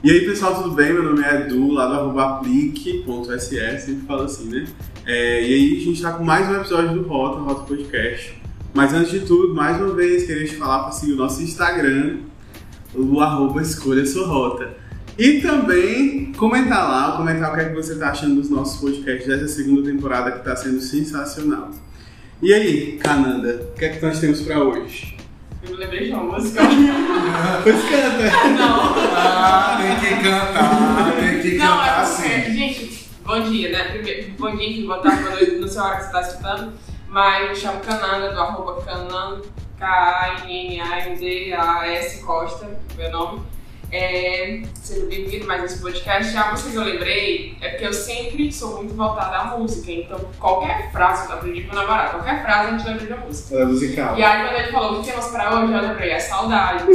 E aí, pessoal, tudo bem? Meu nome é Edu, lá do arroba aplique.ss, sempre falo assim, né? É, e aí, a gente tá com mais um episódio do Rota, Rota Podcast. Mas antes de tudo, mais uma vez, queria te falar para seguir o nosso Instagram, o arroba Escolha Sua Rota. E também comentar lá, comentar o que, é que você está achando dos nossos podcasts dessa segunda temporada que está sendo sensacional. E aí, Cananda, o que é que nós temos para hoje? Eu me lembrei de uma música. pois canta! Não. Ah, tem que cantar, tem que Não, é cantar porque, assim. gente, bom dia, né? Primeiro, bom dia, enfim, boa tarde, boa noite, não sei a hora que você está escutando. Mas eu me chamo Cananda, do arroba Canan, K-A-N-N-A-N-D-A-S Costa, meu nome. É, seja bem-vindo mais esse podcast. A música que eu lembrei é porque eu sempre sou muito voltada à música. Então, qualquer frase que eu aprendi com meu namorado, qualquer frase a gente lembra de uma música. Ela é musical. E aí, quando ele falou o que temos pra hoje, eu lembrei, é saudade.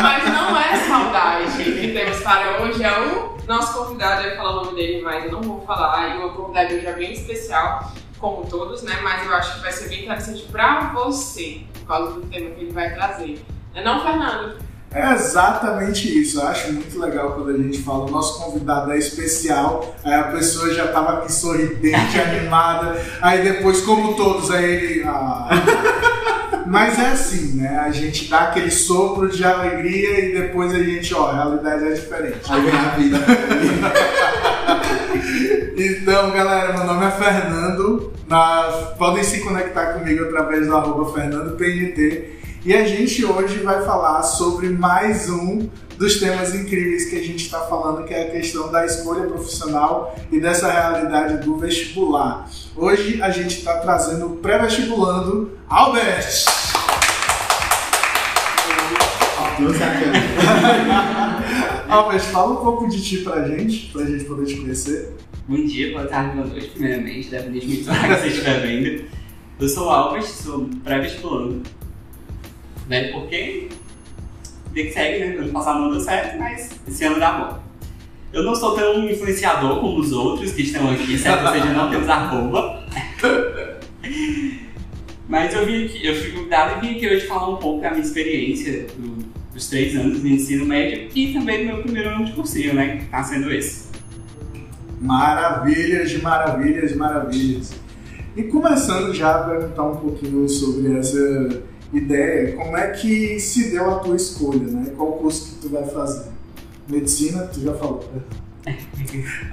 mas não é saudade. O que temos para hoje é o nosso convidado, eu ia falar o nome dele, mas eu não vou falar. E o convidado hoje é bem especial, como todos, né? Mas eu acho que vai ser bem interessante pra você, por causa do tema que ele vai trazer. É não, Fernando? É exatamente isso. Eu acho muito legal quando a gente fala o nosso convidado é especial, aí a pessoa já tava aqui sorridente, animada, aí depois, como todos, aí ele. ah. Mas é assim, né? A gente dá aquele sopro de alegria e depois a gente, ó, a realidade é diferente. Aí vem a vida. Então, galera, meu nome é Fernando. Na- podem se conectar comigo através do arroba FernandoPNT. E a gente hoje vai falar sobre mais um dos temas incríveis que a gente está falando, que é a questão da escolha profissional e dessa realidade do vestibular. Hoje a gente está trazendo o pré-vestibulando Albert. Albert, fala um pouco de ti pra gente, pra gente poder te conhecer. Bom dia, boa tarde, boa noite, primeiramente, da hora que você estiver vendo. Eu sou o Albert, sou pré-vestibulando. Velho porque tem que segue, né? Ano passado não deu certo, mas esse ano dá bom. Eu não sou tão influenciador como os outros que estão aqui, certo? Ou seja, não temos arroba. Mas eu vim aqui, eu fui convidado e vim aqui hoje falar um pouco da minha experiência do- dos três anos de ensino médio e também do meu primeiro ano de cursinho, né? Que tá sendo esse. Maravilhas, de maravilhas, de maravilhas. E começando já a perguntar um pouquinho sobre essa ideia, como é que se deu a tua escolha, né? Qual curso que tu vai fazer? Medicina, tu já falou, né?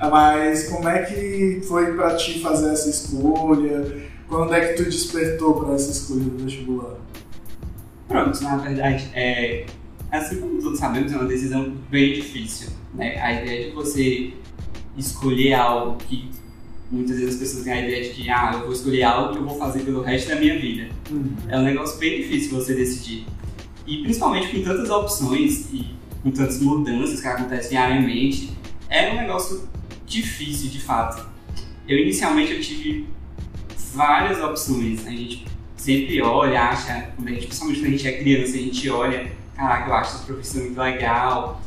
Mas como é que foi pra ti fazer essa escolha? Quando é que tu despertou para essa escolha do vestibular? Pronto, na verdade, é, assim como todos sabemos, é uma decisão bem difícil. Né? A ideia de você escolher algo que muitas vezes as pessoas têm a ideia de que ah, eu vou escolher algo que eu vou fazer pelo resto da minha vida. É um negócio bem difícil você decidir. E principalmente com tantas opções e com tantas mudanças que acontecem diariamente, é um negócio difícil de fato. Eu inicialmente eu tive várias opções. A gente sempre olha, acha, quando a gente, principalmente quando a gente é criança, a gente olha, caraca, eu acho essa profissão muito legal.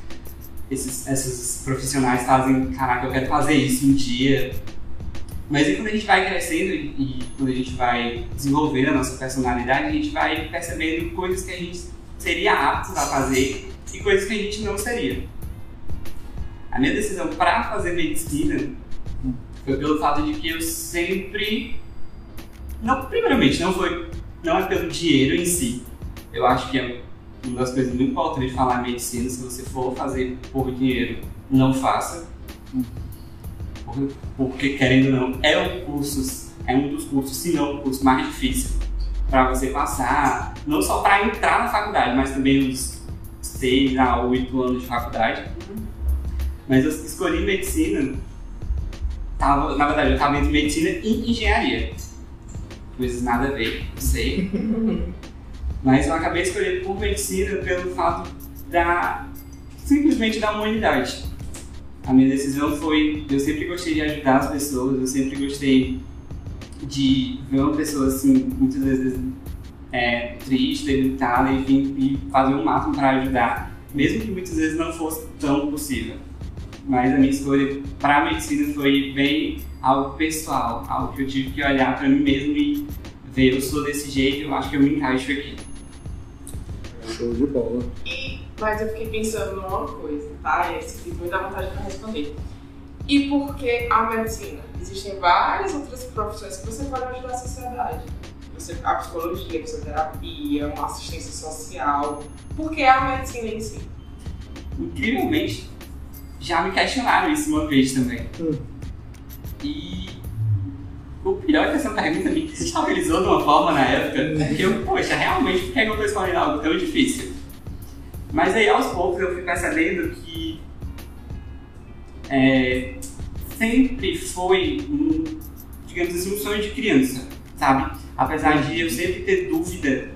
Esses, esses profissionais fazem, caraca, eu quero fazer isso um dia. Mas aí quando a gente vai crescendo e, quando a gente vai desenvolvendo a nossa personalidade, a gente vai percebendo coisas que a gente seria apto a fazer e coisas que a gente não seria. A minha decisão para fazer medicina foi pelo fato de que eu sempre não, primeiramente, não foi. Não é pelo dinheiro em si. Eu acho que é uma das coisas muito importantes de falar medicina. Se você for fazer por dinheiro, não faça. Por- Porque, querendo ou não, é um curso, é um dos cursos, se não o curso mais difícil para você passar. Não só para entrar na faculdade, mas também os seis a oito anos de faculdade. Mas eu escolhi medicina. Tava, na verdade, eu estava entre medicina e engenharia coisas nada a ver, não sei. Mas eu acabei escolhendo por medicina pelo fato da. simplesmente da humanidade. A minha decisão foi. Eu sempre gostei de ajudar as pessoas, eu sempre gostei de ver uma pessoa assim, muitas vezes é, triste, debilitada, e, vir- e fazer o máximo para ajudar, mesmo que muitas vezes não fosse tão possível. Mas a minha escolha para a medicina foi bem algo pessoal, algo que eu tive que olhar para mim mesmo e ver, eu sou desse jeito, eu acho que eu me encaixo aqui. Show de bola. E mas eu fiquei pensando numa coisa, tá? E esse fiquei muita vontade para responder. E por que a medicina? Existem várias outras profissões que você pode ajudar a sociedade. Você, a psicologia, a psicoterapia, uma assistência social. Por que a medicina em si? Incrivelmente, já me questionaram isso uma vez também. Hum. E o pior é que essa pergunta me desestabilizou de uma forma na época que eu, poxa, realmente, por que eu estou escolhendo algo tão difícil? Mas aí aos poucos eu fui percebendo que é, sempre foi um, digamos assim, um sonho de criança, sabe? Apesar de eu sempre ter dúvida,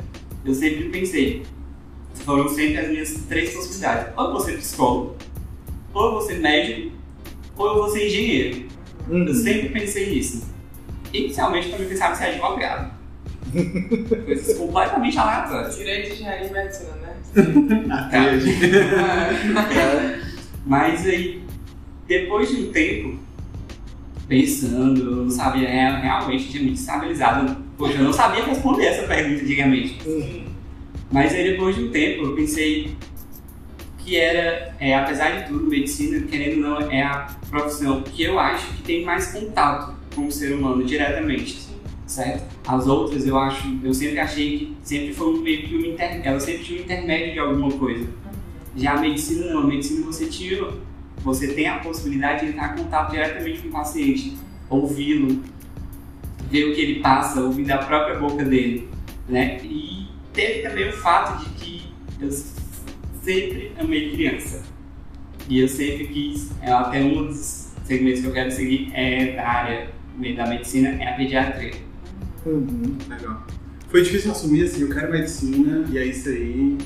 eu sempre pensei, foram sempre as minhas três possibilidades. Ou eu vou ser psicólogo, ou eu vou ser médico, ou eu vou ser engenheiro. Uhum. Eu sempre pensei nisso. Inicialmente também pensava em ser advogado. Coisas completamente aleatórias. Direito, engenharia e medicina, a É. Mas aí, depois de um tempo, pensando, eu não sabia, real- realmente tinha me estabilizado. Poxa, eu não sabia responder essa pergunta antigamente. Mas aí depois de um tempo eu pensei que era, é, apesar de tudo, medicina, querendo ou não, é a profissão que eu acho que tem mais contato com o ser humano diretamente, certo? As outras eu acho, eu sempre achei que sempre foi um meio que uma inter, ela sempre tinha um intermédio de alguma coisa. Já a medicina não, a medicina você tinha, você tem a possibilidade de entrar em contato diretamente com o paciente, ouvi-lo, ver o que ele passa, ouvir da própria boca dele, né? E teve também o fato de que eu sempre amei criança. E eu sempre quis, é, até um dos segmentos que eu quero seguir é da área da medicina, é a pediatria. Uhum. Legal. Foi difícil assumir assim, eu quero medicina, e é isso aí.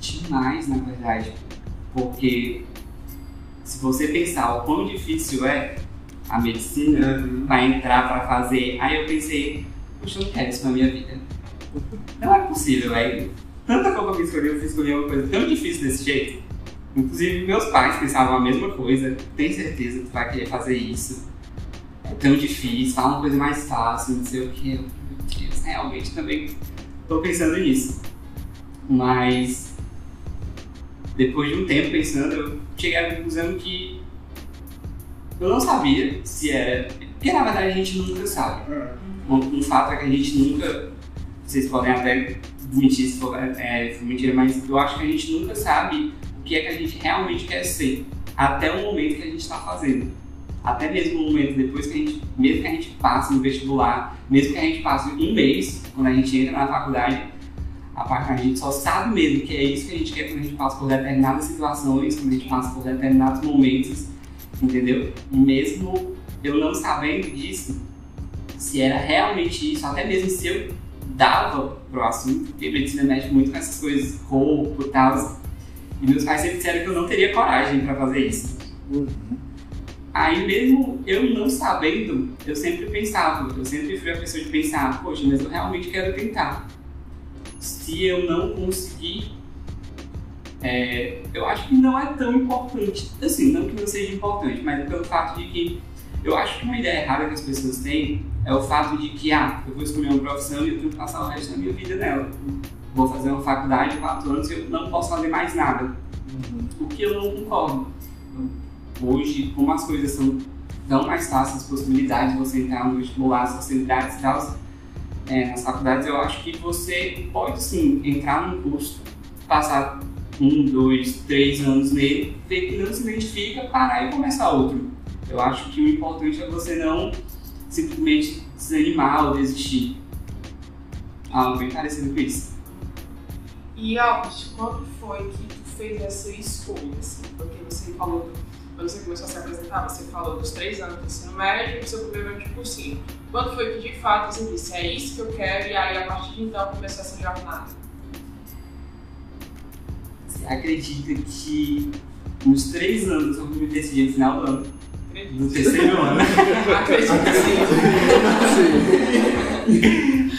Demais, na verdade. Porque se você pensar o quão difícil é a medicina, Uhum. para entrar para fazer. Aí eu pensei, puxa, eu não quero isso na minha vida. Não é possível, velho. Tanta coisa que eu escolhi, eu fui escolher uma coisa tão difícil desse jeito. Inclusive, meus pais pensavam a mesma coisa. Tem certeza que tu vai querer fazer isso? É tão difícil, fala uma coisa mais fácil, não sei o que. Eu, Meu Deus, realmente também tô pensando nisso. Mas, depois de um tempo pensando, eu cheguei à conclusão que eu não sabia se era. Porque na verdade a gente nunca sabe. Um, um fato é que a gente nunca. Vocês podem até mentir se for, é, for mentira, mas eu acho que a gente nunca sabe o que é que a gente realmente quer ser. Até o momento que a gente está fazendo. Até mesmo o momento depois que a gente. Mesmo que a gente passe no vestibular, mesmo que a gente passe um mês, quando a gente entra na faculdade, a parte a gente só sabe mesmo que é isso que a gente quer quando a gente passa por determinadas situações, quando a gente passa por determinados momentos, entendeu? Mesmo eu não sabendo disso, se era realmente isso, até mesmo se eu dava pro assunto, porque medicina mexe muito com essas coisas, corpo e tal. E meus pais sempre disseram que eu não teria coragem para fazer isso. Uhum. Aí mesmo eu não sabendo, eu sempre pensava, eu sempre fui a pessoa de pensar, poxa, mas eu realmente quero tentar. Se eu não conseguir, é, eu acho que não é tão importante. Assim, não que não seja importante, mas pelo fato de que eu acho que uma ideia errada que as pessoas têm é o fato de que, ah, eu vou escolher uma profissão e eu tenho que passar o resto da minha vida nela. Vou fazer uma faculdade de quatro anos e eu não posso fazer mais nada. O que eu não concordo. Hoje, como as coisas são tão mais fáceis, as possibilidades de você entrar no vestibular, as facilidades e tal, é, nas faculdades, eu acho que você pode sim entrar num curso, passar um, dois, três anos nele, ver que não se identifica, parar e começar outro. Eu acho que o importante é você não simplesmente desanimar ou desistir. Algo bem parecido com isso. E Albert, quando foi que tu fez essa escolha? Assim? Porque você falou, quando você começou a se apresentar, você falou dos três anos do ensino médio e do seu primeiro ano de cursinho. Quando foi que de fato você disse, é isso que eu quero, e aí a partir de então começou essa jornada? Você acredita que nos três anos eu me decidi no final do ano, Acredito. no terceiro ano, Acredito sim.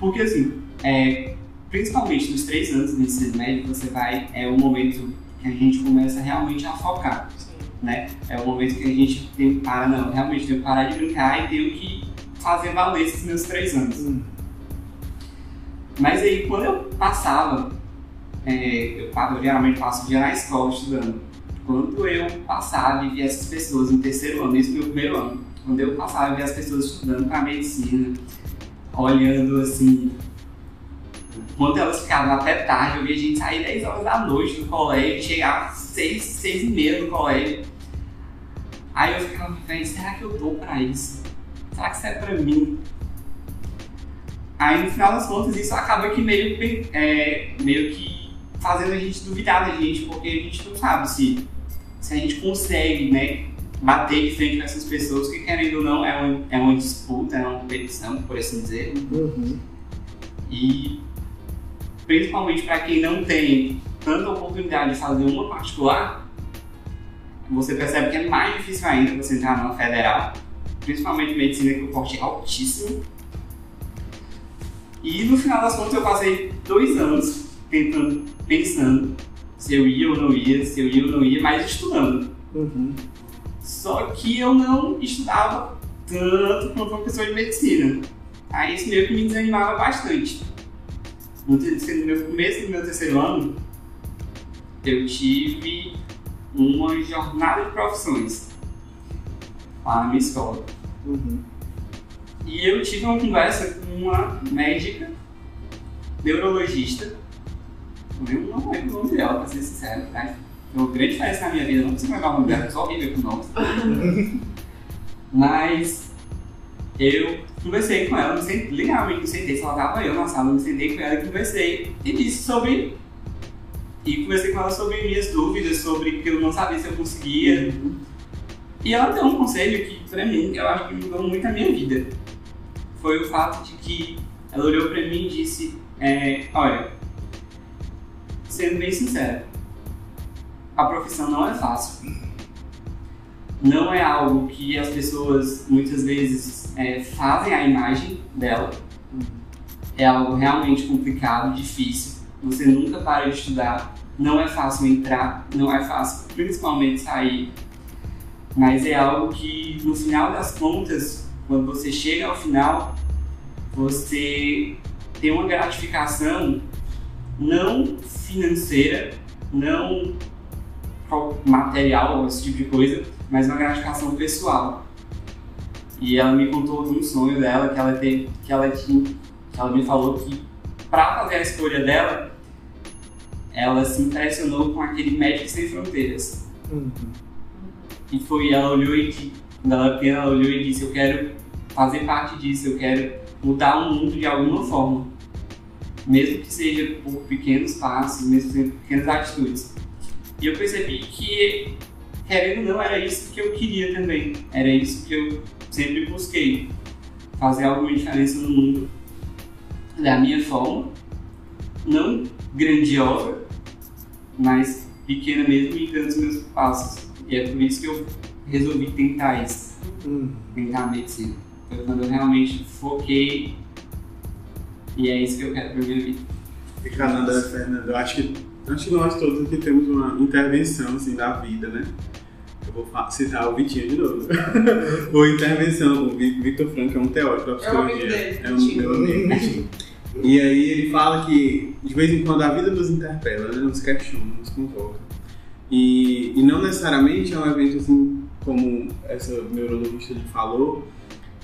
Porque assim, é, principalmente nos três anos do ensino médio, você vai, é o momento que a gente começa realmente a focar, Sim. né? É o momento que a gente tem que parar, não, realmente tenho que parar de brincar e tenho que fazer valer esses meus três anos. Hum. Mas aí, quando eu passava é, eu, eu geralmente passo o dia na escola estudando. Quando eu passava e via essas pessoas no terceiro ano, isso no meu primeiro ano, quando eu passava e via as pessoas estudando para medicina, olhando assim, quando elas ficavam até tarde, eu via a gente sair 10 horas da noite do colégio, chegar 6, 6 e meia no colégio. Aí eu ficava, velho, será que eu dou pra isso? Será que isso é pra mim? Aí no final das contas isso acaba que meio, é, meio que fazendo a gente duvidar da gente, porque a gente não sabe se, se a gente consegue, né, bater de frente com essas pessoas, que querendo ou não é uma, é uma disputa, é uma competição, por assim dizer. Uhum. E principalmente para quem não tem tanta oportunidade de fazer uma particular, você percebe que é mais difícil ainda você entrar numa federal, principalmente medicina que o corte é altíssimo. E no final das contas eu passei dois anos tentando, pensando se eu ia ou não ia, se eu ia ou não ia, mas estudando. Uhum. Só que eu não estudava tanto quanto uma pessoa de medicina. Aí isso meio que me desanimava bastante. No, terceiro, no meu começo do meu terceiro ano, eu tive uma jornada de profissões lá na minha escola. Uhum. E eu tive uma conversa com uma médica, neurologista, eu não lembro o nome dela, pra ser sincero, tá? Foi uma grande diferença na minha vida, não consigo lembrar o nome dela, eu sou horrível com nomes. Mas eu conversei com ela, me sentei, literalmente me sentei, só tava eu na sala, me sentei com ela e conversei e disse sobre. E conversei com ela sobre minhas dúvidas, sobre que eu não sabia se eu conseguia. E ela deu um conselho que, pra mim, eu acho que mudou muito a minha vida. Foi o fato de que ela olhou pra mim e disse: é, Olha, sendo bem sincero, a profissão não é fácil. Não é algo que as pessoas muitas vezes é, fazem a imagem dela. É algo realmente complicado, difícil. Você nunca para de estudar. Não é fácil entrar, não é fácil principalmente sair. Mas é algo que no final das contas, quando você chega ao final, você tem uma gratificação não financeira, não material, esse tipo de coisa, mas uma gratificação pessoal. E ela me contou de um sonho dela que ela teve, que ela tinha, que ela me falou que para fazer a escolha dela, ela se impressionou com aquele médico sem fronteiras. Uhum. E foi, ela olhou e quando ela pequena, ela olhou e disse, eu quero fazer parte disso, eu quero mudar o mundo de alguma forma. Mesmo que seja por pequenos passos, mesmo que pequenas atitudes. E eu percebi que, querendo ou não, era isso que eu queria também. Era isso que eu sempre busquei. Fazer alguma diferença no mundo da minha forma. Não grandiosa, mas pequena mesmo e dando os meus passos. E é por isso que eu resolvi tentar isso. Uhum. Tentar a medicina. Foi quando eu realmente foquei e é isso que eu quero pra minha vida. Canadá, Fernando, eu acho que, acho que nós todos aqui temos uma intervenção assim, da vida, né? Eu vou citar o Vitinho de novo. Ou intervenção, o Vi- Victor Franco é um teórico da É o amigo psicologia. dele, É um Vitinho. meu amigo. E aí ele fala que de vez em quando a vida nos interpela, né? nos questiona, nos convoca. E, e não necessariamente é um evento assim como essa neurologista lhe falou,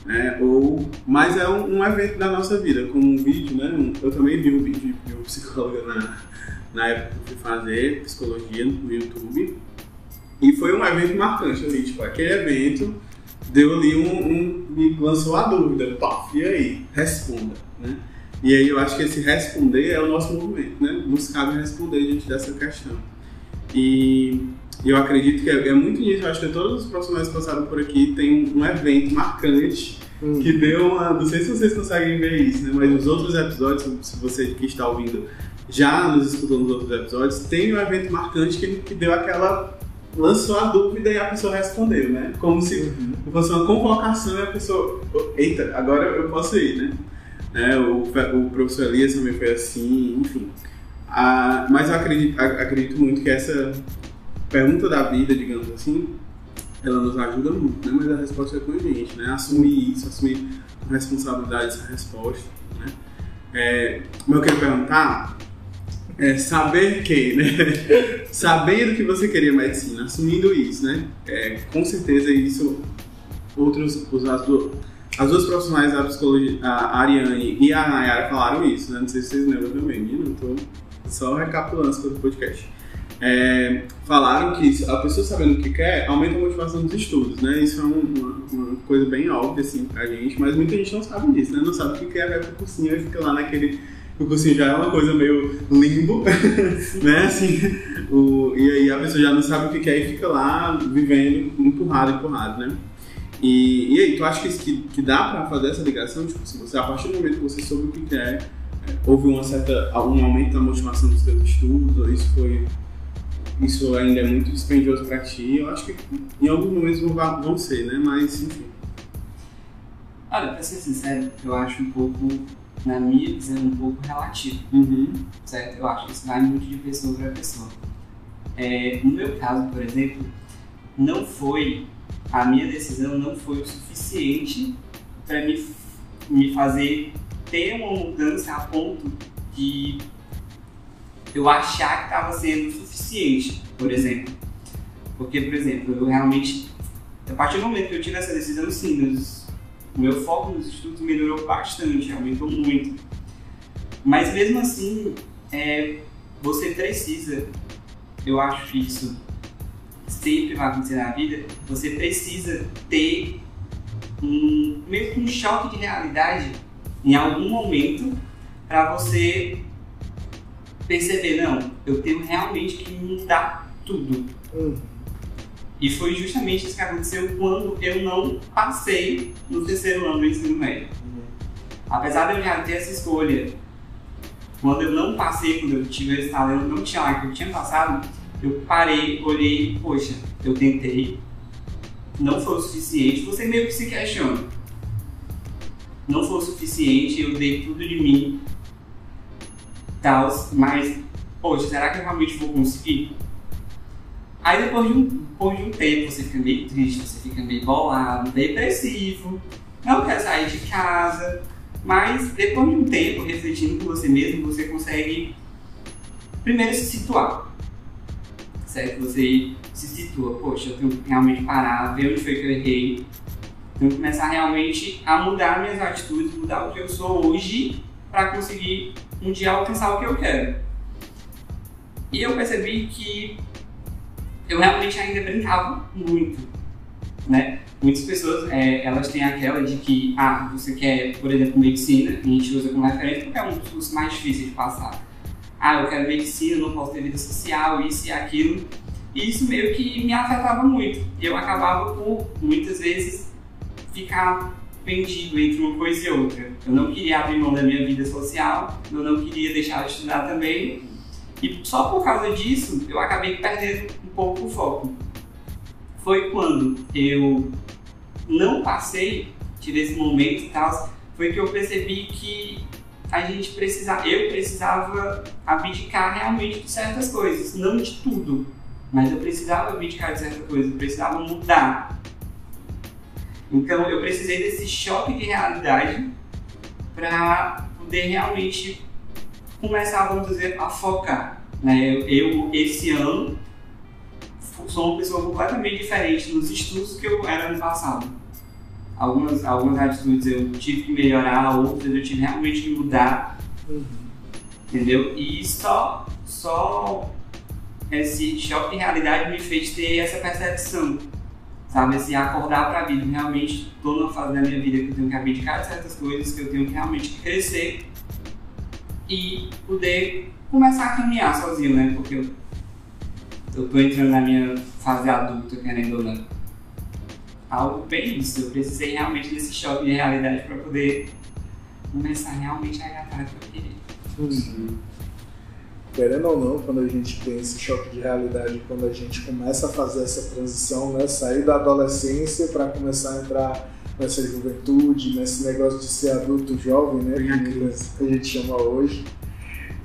né? Ou, mas é um, um evento da nossa vida, como um vídeo, né? Um- eu também vi um vídeo de um psicólogo na, na época que eu fui fazer psicologia no YouTube. E foi um evento marcante ali, tipo, aquele evento deu ali um, um me lançou a dúvida, pá, e aí? Responda, né? E aí eu acho que esse responder é o nosso movimento, né? Nos cabe responder diante dessa questão. E eu acredito que é, é muito nisso, eu acho que todos os profissionais que passaram por aqui tem um, um evento marcante Uhum. que deu uma. Não sei se vocês conseguem ver isso, né? Mas nos outros episódios, se você que está ouvindo já nos escutou nos outros episódios, tem um evento marcante que, que deu aquela. Lançou a dúvida e a pessoa respondeu, né? Como se Uhum. fosse uma convocação e a pessoa. Eita, agora eu posso ir, né? né? O, o professor Elias também foi assim, enfim. Ah, mas eu acredito, ac- acredito muito que essa pergunta da vida, digamos assim, ela nos ajuda muito, né? Mas a resposta é com a gente, né? Assumir isso, assumir com responsabilidade essa resposta, né? É, mas eu quero perguntar, é, saber que, né? Sabendo que você queria medicina, assumindo isso, né? É, com certeza isso, outros, os, as, duas, as duas profissionais da psicologia, a Ariane e a Nayara falaram isso, né? Não sei se vocês lembram também, não tô só recapitulando as coisas do podcast. É, falaram que a pessoa sabendo o que quer aumenta a motivação dos estudos, né? Isso é uma, uma, coisa bem óbvia, assim, pra gente, mas muita gente não sabe disso, né? Não sabe o que quer, vai pro cursinho e fica lá naquele o cursinho já é uma coisa meio limbo, né? Assim, o, e aí a pessoa já não sabe o que é e fica lá vivendo empurrado, empurrado, né? E, e aí, tu acha que, que, dá pra fazer essa ligação? Tipo, se você, a partir do momento que você soube o que é, houve uma certa, um aumento da motivação dos seus estudos, isso foi isso ainda é muito dispendioso para ti. Eu acho que em alguns momentos vão, vão ser, né? Mas, enfim. Olha, pra ser sincero, eu acho um pouco na minha visão, um pouco relativo. Uhum. Certo? Eu acho que isso vai muito de pessoa para pessoa. É, no meu caso, por exemplo, não foi, a minha decisão não foi o suficiente para me, me fazer ter uma mudança a ponto de eu achar que estava sendo suficiente, por exemplo. Porque, por exemplo, eu realmente, a partir do momento que eu tive essa decisão, sim, meus o meu foco nos estudos melhorou bastante, aumentou muito. Mas mesmo assim, é, você precisa, eu acho que isso sempre vai acontecer na vida, você precisa ter um, meio que um choque de realidade em algum momento para você perceber, não, eu tenho realmente que mudar tudo. Uhum. E foi justamente isso que aconteceu quando eu não passei no terceiro ano do ensino médio. Apesar de eu já ter essa escolha, quando eu não passei, quando eu tive esse talento, não tinha lá que eu tinha passado, eu parei, olhei, poxa, eu tentei, não foi o suficiente, você meio que se questiona. Não foi o suficiente, eu dei tudo de mim, tal, mas, poxa, será que eu realmente vou conseguir? Aí depois de, um, depois de um tempo você fica meio triste, você fica meio bolado, depressivo, não quer sair de casa, mas depois de um tempo refletindo com você mesmo, você consegue primeiro se situar. Certo? Você se situa, poxa, eu tenho que realmente parar, ver onde foi que eu errei, tenho que começar realmente a mudar minhas atitudes, mudar o que eu sou hoje para conseguir um dia alcançar o que eu quero. E eu percebi que eu realmente ainda brincava muito, né? Muitas pessoas, é, elas têm aquela de que, ah, você quer, por exemplo, medicina, a gente usa como referência porque é um dos mais difíceis de passar. Ah, eu quero medicina, não posso ter vida social, isso e aquilo. E isso meio que me afetava muito. Eu acabava por, muitas vezes, ficar pendido entre uma coisa e outra. Eu não queria abrir mão da minha vida social, eu não queria deixar de estudar também, e só por causa disso, eu acabei perdendo um pouco o foco. Foi quando eu não passei, tive esse momento e tal, foi que eu percebi que a gente precisava, eu precisava abdicar realmente de certas coisas, não de tudo, mas eu precisava abdicar de certas coisas, eu precisava mudar. Então eu precisei desse choque de realidade para poder realmente começar, vamos dizer, a focar. Né? Eu, esse ano, sou uma pessoa completamente diferente nos estudos que eu era no passado. Algumas, algumas atitudes eu tive que melhorar, outras eu tive realmente que mudar. Uhum. Entendeu? E só, só esse choque de realidade me fez ter essa percepção, sabe? Esse acordar para a vida. Realmente estou numa fase da minha vida que eu tenho que abdicar de certas coisas, que eu tenho que realmente crescer e poder começar a caminhar sozinho, né? Porque eu, eu tô entrando na minha fase adulta, querendo ou não. Algo bem isso, eu precisei realmente desse choque de realidade para poder começar realmente a atrás do que eu queria. Uhum. Querendo ou não, quando a gente tem esse choque de realidade, quando a gente começa a fazer essa transição, né? Sair da adolescência para começar a entrar nessa juventude, nesse negócio de ser adulto jovem, né? Que a gente chama hoje.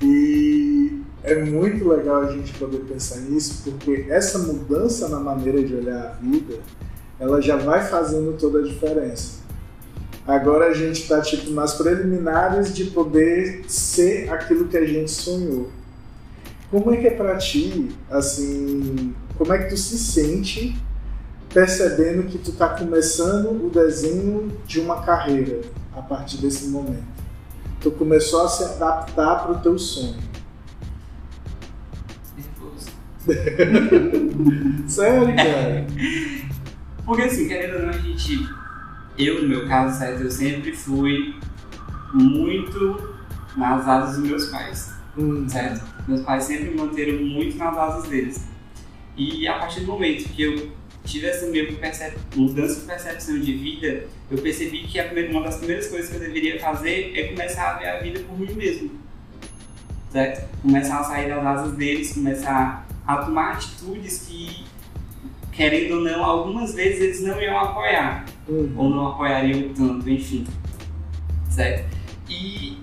E é muito legal a gente poder pensar nisso, porque essa mudança na maneira de olhar a vida, ela já vai fazendo toda a diferença. Agora a gente está tipo nas preliminares de poder ser aquilo que a gente sonhou. como é que é pra ti, assim, como é que tu se sente percebendo que tu tá começando o desenho de uma carreira a partir desse momento? Tu começou a se adaptar pro teu sonho. Nervoso. Sério, cara? Porque assim, querendo ou não, a gente. Eu, no meu caso, certo, eu sempre fui muito nas asas dos meus pais, Hum, certo? Meus pais sempre me manteram muito nas asas deles. E a partir do momento que eu tive essa percep- mudança de percepção de vida, eu percebi que a primeira- uma das primeiras coisas que eu deveria fazer é começar a ver a vida por mim mesmo. Certo? Começar a sair das asas deles, começar a tomar atitudes que, querendo ou não, algumas vezes eles não iam apoiar hum. ou não apoiariam tanto, enfim. Certo? E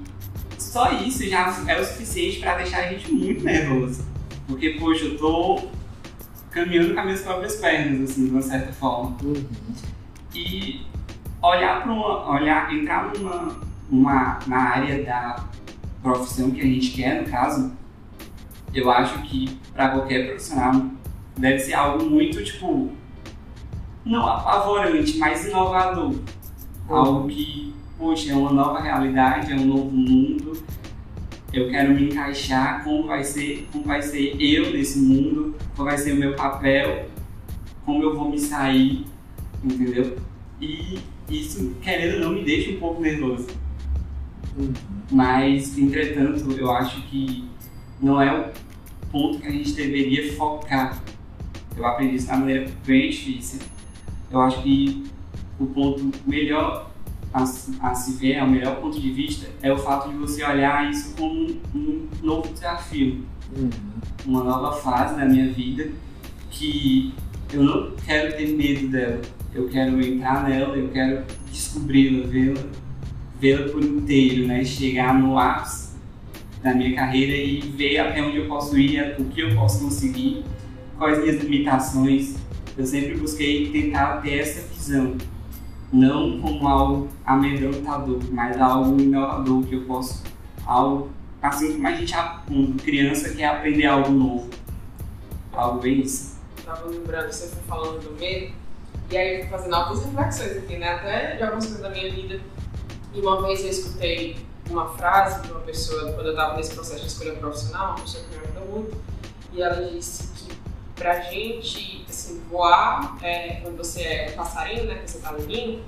só isso já é o suficiente para deixar a gente muito nervoso. Porque, poxa, eu tô caminhando com as minhas próprias pernas, assim, de uma certa forma. Uhum. E olhar para uma. olhar, entrar numa, uma, na área da profissão que a gente quer, no caso, eu acho que para qualquer profissional deve ser algo muito, tipo, não apavorante, mas inovador. Algo que, poxa, é uma nova realidade, é um novo mundo. Eu quero me encaixar, como vai ser, como vai ser eu nesse mundo, qual vai ser o meu papel, como eu vou me sair, entendeu? E isso, querendo ou não, me deixa um pouco nervoso. Uhum. Mas, entretanto, eu acho que não é o ponto que a gente deveria focar. Eu aprendi isso uma maneira bem difícil. Eu acho que o ponto melhor a, se- a se ver, é o melhor ponto de vista, é o fato de você olhar isso como um, um novo desafio Uhum. uma nova fase da minha vida que eu não quero ter medo dela. Eu quero entrar nela, eu quero descobri-la, vê-la, vê-la por inteiro, né? Chegar no ápice da minha carreira e ver até onde eu posso ir, o que eu posso conseguir, quais minhas limitações. Eu sempre busquei tentar ter essa visão, não como algo amedrontador, mas algo inovador que eu posso, algo assim como a gente, como criança, quer aprender algo novo. Algo bem isso. Tava lembrando, você foi falando do medo, e aí eu fazendo algumas reflexões aqui, né? Até de algumas coisas da minha vida. E uma vez eu escutei uma frase de uma pessoa, quando eu estava nesse processo de escolha profissional, uma pessoa que me ajudou muito, e ela disse que pra gente, assim, voar, é, quando você é passarinho, né, que você tá no ninho,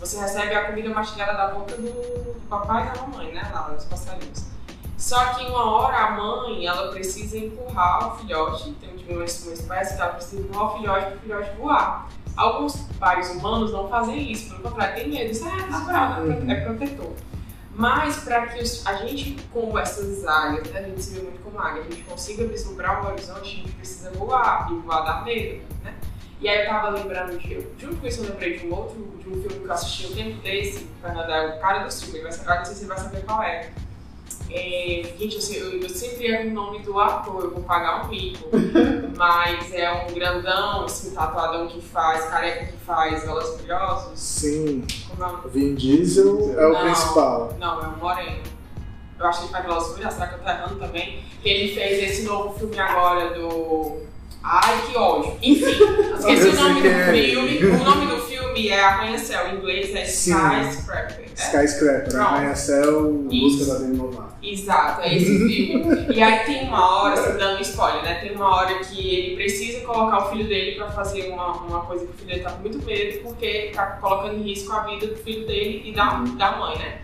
você recebe a comida mastigada da boca do, do papai e da mamãe, né, lá, dos passarinhos. Só que uma hora a mãe, ela precisa empurrar o filhote, tem uma, uma espécie que ela precisa empurrar o filhote para o filhote voar. Alguns pais humanos não fazem isso, pelo contrário, tem medo, isso é natural, né? é protetor. Mas para que os- a gente, com essas águias, né, a gente se vê muito como águia, a gente consiga vislumbrar o horizonte, a gente precisa voar, e voar dá medo, né? E aí eu tava lembrando de, junto com isso eu lembrei de um outro, de um filme que eu assisti um tempo desse, é o cara do ele vai saber, não sei se ele vai saber qual é. É, gente, eu, eu, sempre erro o nome do ator, eu vou pagar um mico. mas é um grandão, assim, tatuadão que faz, careca que faz Velozes e Furiosos. Sim, Como é o? Vin Diesel é o Não. principal. Não, é o Moreno. Eu acho que ele faz Velozes e Furiosos, será que eu tô errando também? Que ele fez esse novo filme agora do... Ai, que ódio. Enfim, esqueci o nome do é. filme. O nome do filme é Arranha-Céu, em inglês é. Skyscraper. É? Skyscraper. Arranha-Céu, Isso. da Demi Lovato. Exato, é esse filme. E aí tem uma hora, assim, dando spoiler, né? Tem uma hora que ele precisa colocar o filho dele pra fazer uma, uma coisa que o filho dele tá com muito medo, porque ele tá colocando em risco a vida do filho dele e da, da mãe, né?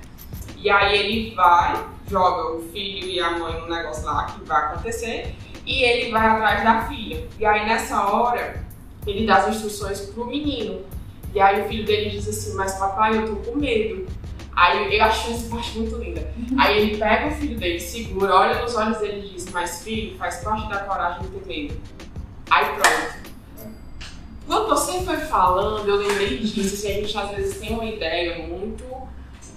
E aí ele vai, joga o filho e a mãe no negócio lá que vai acontecer, e ele vai atrás da filha. E aí nessa hora, ele dá as instruções pro menino. E aí o filho dele diz assim, mas papai, eu tô com medo. Aí eu acho essa parte muito linda. Aí ele pega o filho dele, segura, olha nos olhos dele e diz, mas filho, faz parte da coragem ter medo. Aí pronto. Quando você foi falando, eu lembrei disso, assim, a gente às vezes tem uma ideia muito,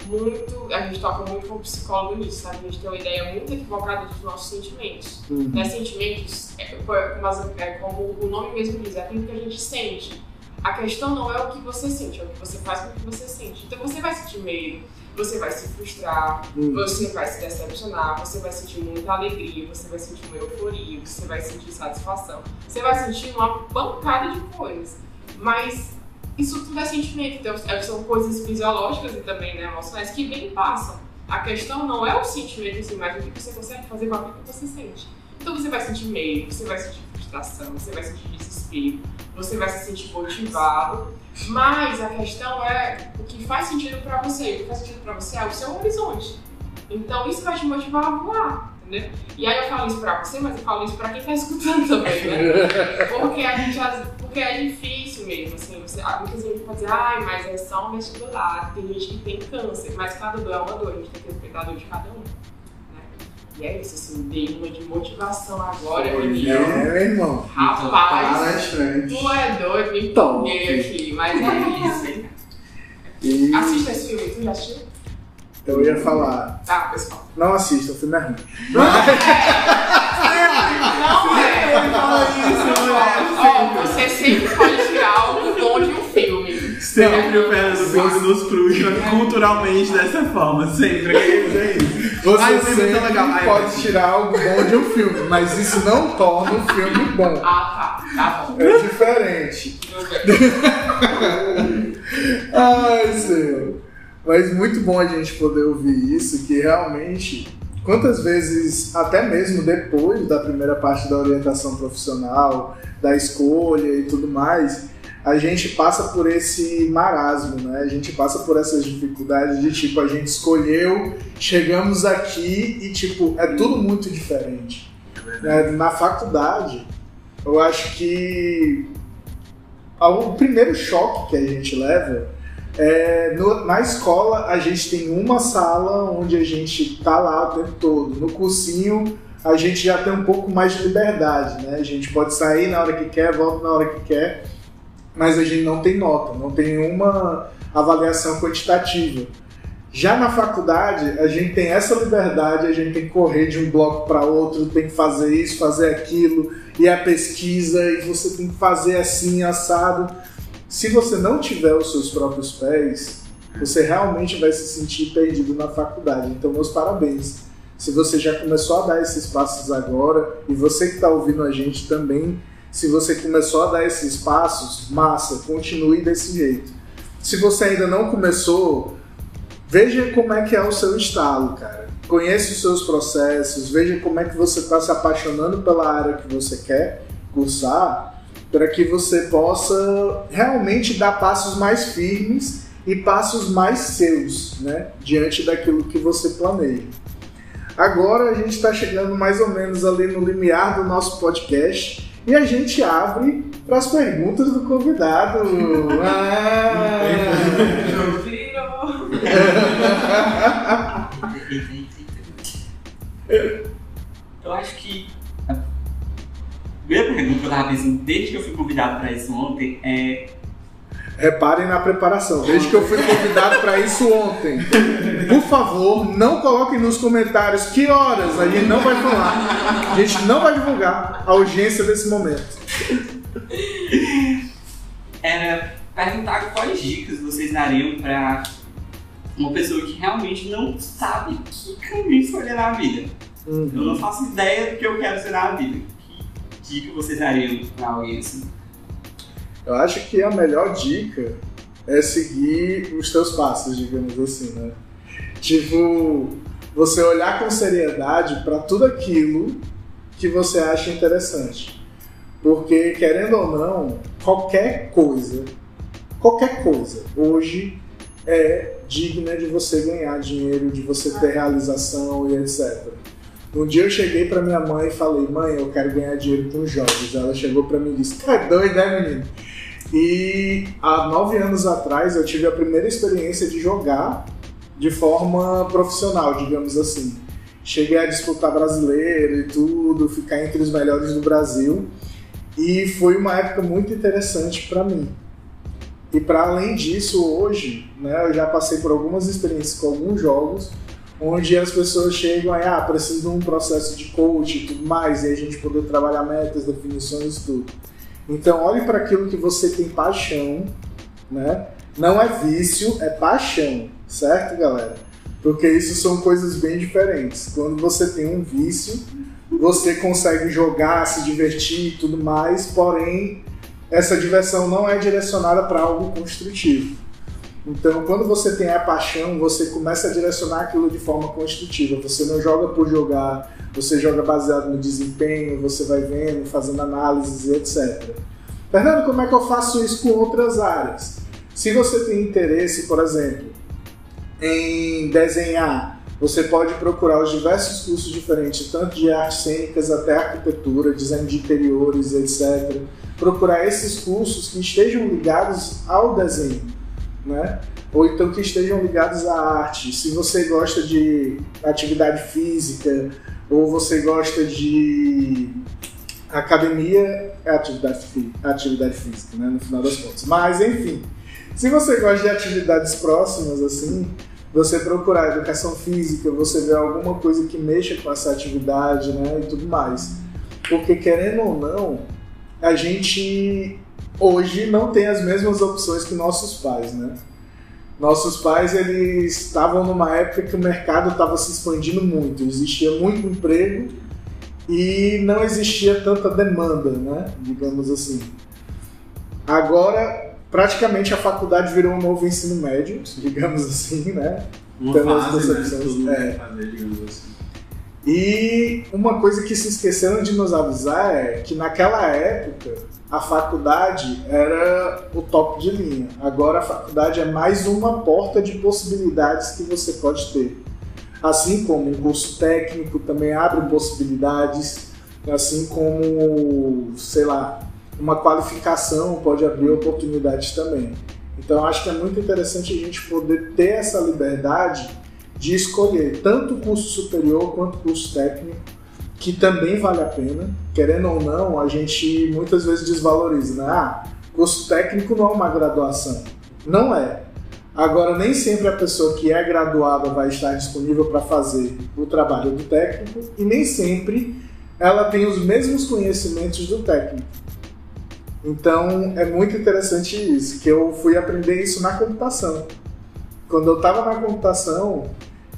muito. A gente toca muito com o psicólogo nisso, sabe? A gente tem uma ideia muito equivocada dos nossos sentimentos. Uhum. Né? Sentimentos, é, como as- é como o nome mesmo diz, é aquilo que a gente sente. A questão não é o que você sente, é o que você faz com o que você sente. Então você vai sentir medo. você vai se frustrar, Hum. você vai se decepcionar, você vai sentir muita alegria, você vai sentir uma euforia, você vai sentir satisfação, você vai sentir uma pancada de coisas. Mas isso tudo é sentimento, então é- são coisas fisiológicas e também né, emocionais que e passam. A questão não é o sentimento em si, mas o que você consegue fazer com aquilo que você sente. Então você vai sentir medo, você vai sentir frustração, você vai sentir desespero, você vai se sentir motivado. Mas a questão é o que faz sentido pra você. O que faz sentido pra você é o seu horizonte. Então isso vai te motivar a voar, entendeu? E aí eu falo isso pra você, mas eu falo isso pra quem tá escutando também, né? Porque a gente porque é difícil mesmo, assim, você, ah, muita gente pode dizer, ai, mas é só um vestibular, tem gente que tem câncer, mas cada dor é uma dor, a gente tem que respeitar a dor de cada um. Né? E é isso, assim, dei uma de motivação agora. É, meu irmão. Rapaz, tu é doido, me empolguei aqui, mas é isso. E Assista esse filme, tu já assistiu? eu ia falar, Tá, pessoal. não assista, o filme é ruim. Não é. Ó, você sempre pode tirar algo Sempre o Fernando Gomes nos frustra culturalmente dessa forma. Sempre. Dizer isso. Você Ai, sempre tá legal. Ai, pode tirar algo bom de um filme, mas isso não torna o filme bom. Ah, tá. Tá bom. É diferente. Ai, Senhor. Mas muito bom a gente poder ouvir isso, que realmente, quantas vezes, até mesmo depois da primeira parte da orientação profissional, da escolha e tudo mais, a gente passa por esse marasmo, né? A gente passa por essas dificuldades de tipo, a gente escolheu, chegamos aqui e tipo, é tudo muito diferente. né? Na faculdade, eu acho que o primeiro choque que a gente leva é no- na escola a gente tem uma sala onde a gente tá lá o tempo todo. No cursinho a gente já tem um pouco mais de liberdade, né? A gente pode sair na hora que quer, volta na hora que quer, mas a gente não tem nota, não tem nenhuma avaliação quantitativa. Já na faculdade, a gente tem essa liberdade, a gente tem que correr de um bloco para outro, tem que fazer isso, fazer aquilo, e a pesquisa, e você tem que fazer assim, assado. Se você não tiver os seus próprios pés, você realmente vai se sentir perdido na faculdade. Então, meus parabéns. Se você já começou a dar esses passos agora, e você que está ouvindo a gente também, se você começou a dar esses passos, massa, continue desse jeito. Se você ainda não começou, veja como é que é o seu estado, cara. Conheça os seus processos, veja como é que você está se apaixonando pela área que você quer cursar, para que você possa realmente dar passos mais firmes e passos mais seus, né, diante daquilo que você planeja. Agora a gente está chegando mais ou menos ali no limiar do nosso podcast e a gente abre para as perguntas do convidado. Ah! Eita. Eu acho que a primeira pergunta que eu tava pensando desde que eu fui convidado pra isso ontem é Reparem na preparação, desde que eu fui convidado para isso ontem. Por favor, não coloquem nos comentários que horas a gente não vai falar. A gente não vai divulgar a urgência desse momento. era perguntar quais dicas vocês dariam pra uma pessoa que realmente não sabe que caminho escolher na vida. Eu não faço ideia do que eu quero ser na vida. Que dica vocês dariam pra alguém assim? Eu acho que a melhor dica é seguir os teus passos, digamos assim, né? Tipo, você olhar com seriedade para tudo aquilo que você acha interessante. Porque, querendo ou não, qualquer coisa, qualquer coisa, hoje é digna de você ganhar dinheiro, de você ter realização e etc. Um dia eu cheguei para minha mãe e falei, mãe, eu quero ganhar dinheiro com jogos. Ela chegou para mim e disse, tá doido, né, menino? E há nove anos atrás eu tive a primeira experiência de jogar de forma profissional, digamos assim. Cheguei a disputar brasileiro e tudo, ficar entre os melhores do Brasil. E foi uma época muito interessante para mim. E para além disso, hoje, né, eu já passei por algumas experiências com alguns jogos, onde as pessoas chegam e, ah, preciso de um processo de coach e tudo mais, e a gente poder trabalhar metas, definições e tudo. Então, olhe para aquilo que você tem paixão, né? Não é vício, é paixão, certo, galera? Porque isso são coisas bem diferentes. Quando você tem um vício, você consegue jogar, se divertir e tudo mais, porém essa diversão não é direcionada para algo construtivo. Então, quando você tem a paixão, você começa a direcionar aquilo de forma construtiva. Você não joga por jogar, você joga baseado no desempenho, você vai vendo, fazendo análises etc. Fernando, como é que eu faço isso com outras áreas? Se você tem interesse, por exemplo, em desenhar, você pode procurar os diversos cursos diferentes, tanto de artes cênicas até arquitetura, design de interiores, etc. Procurar esses cursos que estejam ligados ao desenho né? Ou então que estejam ligados à arte. Se você gosta de atividade física, ou você gosta de academia, é atividade, atividade física, né? No final das contas. Mas, enfim, se você gosta de atividades próximas, assim, você procurar educação física, você ver alguma coisa que mexa com essa atividade, né? E tudo mais. Porque, querendo ou não, a gente hoje não tem as mesmas opções que nossos pais, né? Nossos pais eles estavam numa época que o mercado estava se expandindo muito, existia muito emprego e não existia tanta demanda, né? Digamos assim. Agora, praticamente a faculdade virou um novo ensino médio, digamos assim, né? Uma fase, né? Todo mundo é. fazer, digamos assim. E uma coisa que se esqueceram de nos avisar é que naquela época a faculdade era o top de linha. Agora a faculdade é mais uma porta de possibilidades que você pode ter. Assim como um curso técnico também abre possibilidades, assim como, sei lá, uma qualificação pode abrir oportunidades também. Então acho que é muito interessante a gente poder ter essa liberdade de escolher tanto o curso superior quanto o curso técnico, que também vale a pena. Querendo ou não, a gente muitas vezes desvaloriza, né? Ah, curso técnico não é uma graduação. Não é. Agora, nem sempre a pessoa que é graduada vai estar disponível para fazer o trabalho do técnico e nem sempre ela tem os mesmos conhecimentos do técnico. Então, é muito interessante isso, que eu fui aprender isso na computação. Quando eu estava na computação,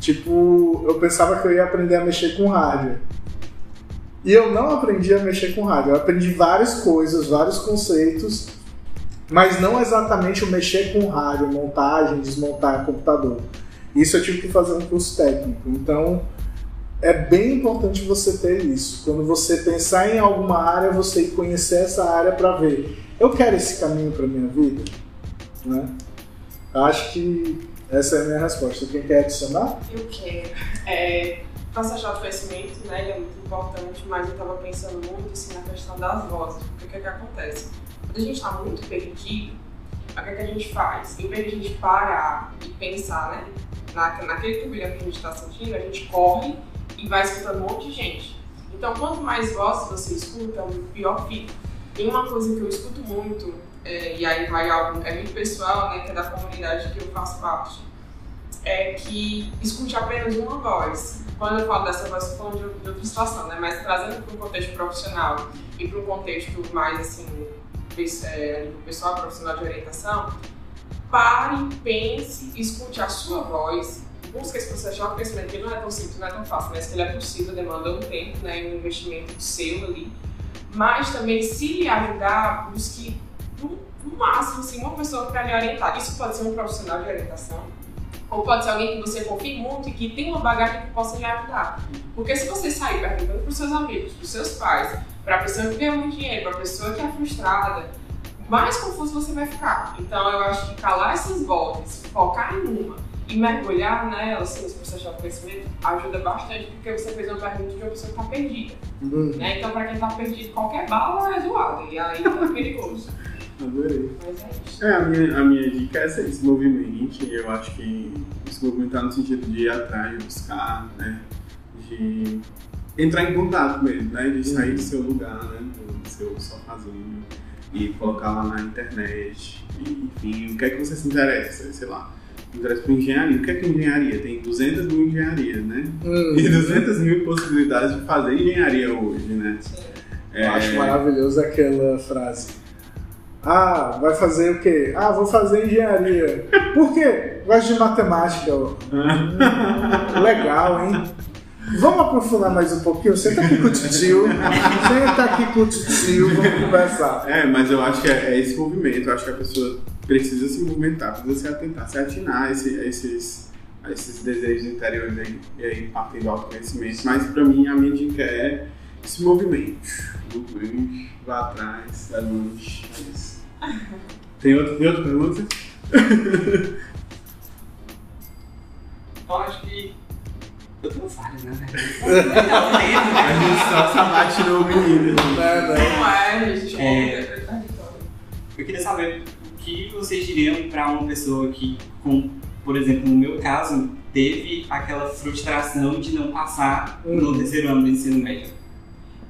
Tipo, eu pensava que eu ia aprender a mexer com rádio. E eu não aprendi a mexer com rádio. Eu aprendi várias coisas, vários conceitos, mas não exatamente o mexer com rádio, montagem, desmontar computador. Isso eu tive que fazer um curso técnico. Então, é bem importante você ter isso. Quando você pensar em alguma área, você conhecer essa área para ver. Eu quero esse caminho para minha vida, né? Eu acho que essa é a minha resposta. Quem quer adicionar? Eu quero. É, processo de autoconhecimento, né, ele é muito importante, mas eu estava pensando muito assim, na questão das vozes. Porque o que, é que acontece? Quando a gente está muito perdido, o que, é que a gente faz? Em vez de a gente parar e pensar né, na, naquele turbilhão que a gente está sentindo, a gente corre e vai escutando um monte de gente. Então, quanto mais vozes você escuta, pior fica. Tem uma coisa que eu escuto muito é, e aí vai algo, é muito pessoal, né, que é da comunidade que eu faço parte, é que escute apenas uma voz. Quando eu falo dessa voz, eu falo de, de outra situação, né, mas trazendo para um contexto profissional e para um contexto mais, assim, é, pessoal, profissional de orientação, pare, pense, escute a sua voz, busque esse processo de autoconhecimento, que não é tão simples, não é tão fácil, mas que ele é possível, demanda um tempo, né, um investimento seu ali, mas também se lhe ajudar, busque máximo, assim, uma pessoa para lhe orientar. Isso pode ser um profissional de orientação, ou pode ser alguém que você confie muito e que tem uma bagagem que possa lhe ajudar. Porque se você sair perguntando para os seus amigos, para os seus pais, para a pessoa que ganha muito dinheiro, para a pessoa que é frustrada, mais confuso você vai ficar. Então eu acho que calar essas vozes, focar em uma e mergulhar nela, assim, nesse processo de autoconhecimento, ajuda bastante, porque você fez uma pergunta de uma pessoa que está perdida. Uhum. Né? Então, para quem está perdido, qualquer bala é zoada, e aí é perigoso. Adorei. É, a minha, a minha dica é essa aí, se movimente. Eu acho que se movimentar no sentido de ir atrás, buscar, né? De entrar em contato mesmo, né? De sair do seu lugar, né? Do seu sofazinho e colocar lá na internet. Enfim, o que é que você se interessa? Sei lá. Interessa por engenharia. O que é que é engenharia? Tem 200 mil engenharias, né? Hum. E 200 mil possibilidades de fazer engenharia hoje, né? É... Eu acho maravilhoso aquela frase Ah, vai fazer o quê? Ah, vou fazer engenharia. Por quê? Gosto de matemática. legal, hein? Vamos aprofundar mais um pouquinho? Senta aqui com o tio. Senta aqui com o tio, vamos conversar. É, mas eu acho que é, é esse movimento. Eu acho que a pessoa precisa se movimentar, precisa se atentar, se atinar a, esse- a esses, a esses desejos interiores aí, e aí partem do autoconhecimento. Mas pra mim, a minha dica é se movimente. Vá atrás, vai longe. É isso. Tem outra, tem outra pergunta? Eu acho que. Eu tenho várias, né, velho? A gente só sabate no menino. Né, né? Não é, gente. É. É. Eu queria saber o que vocês diriam para uma pessoa que, com, por exemplo, no meu caso, teve aquela frustração de não passar no terceiro ano do ensino médio.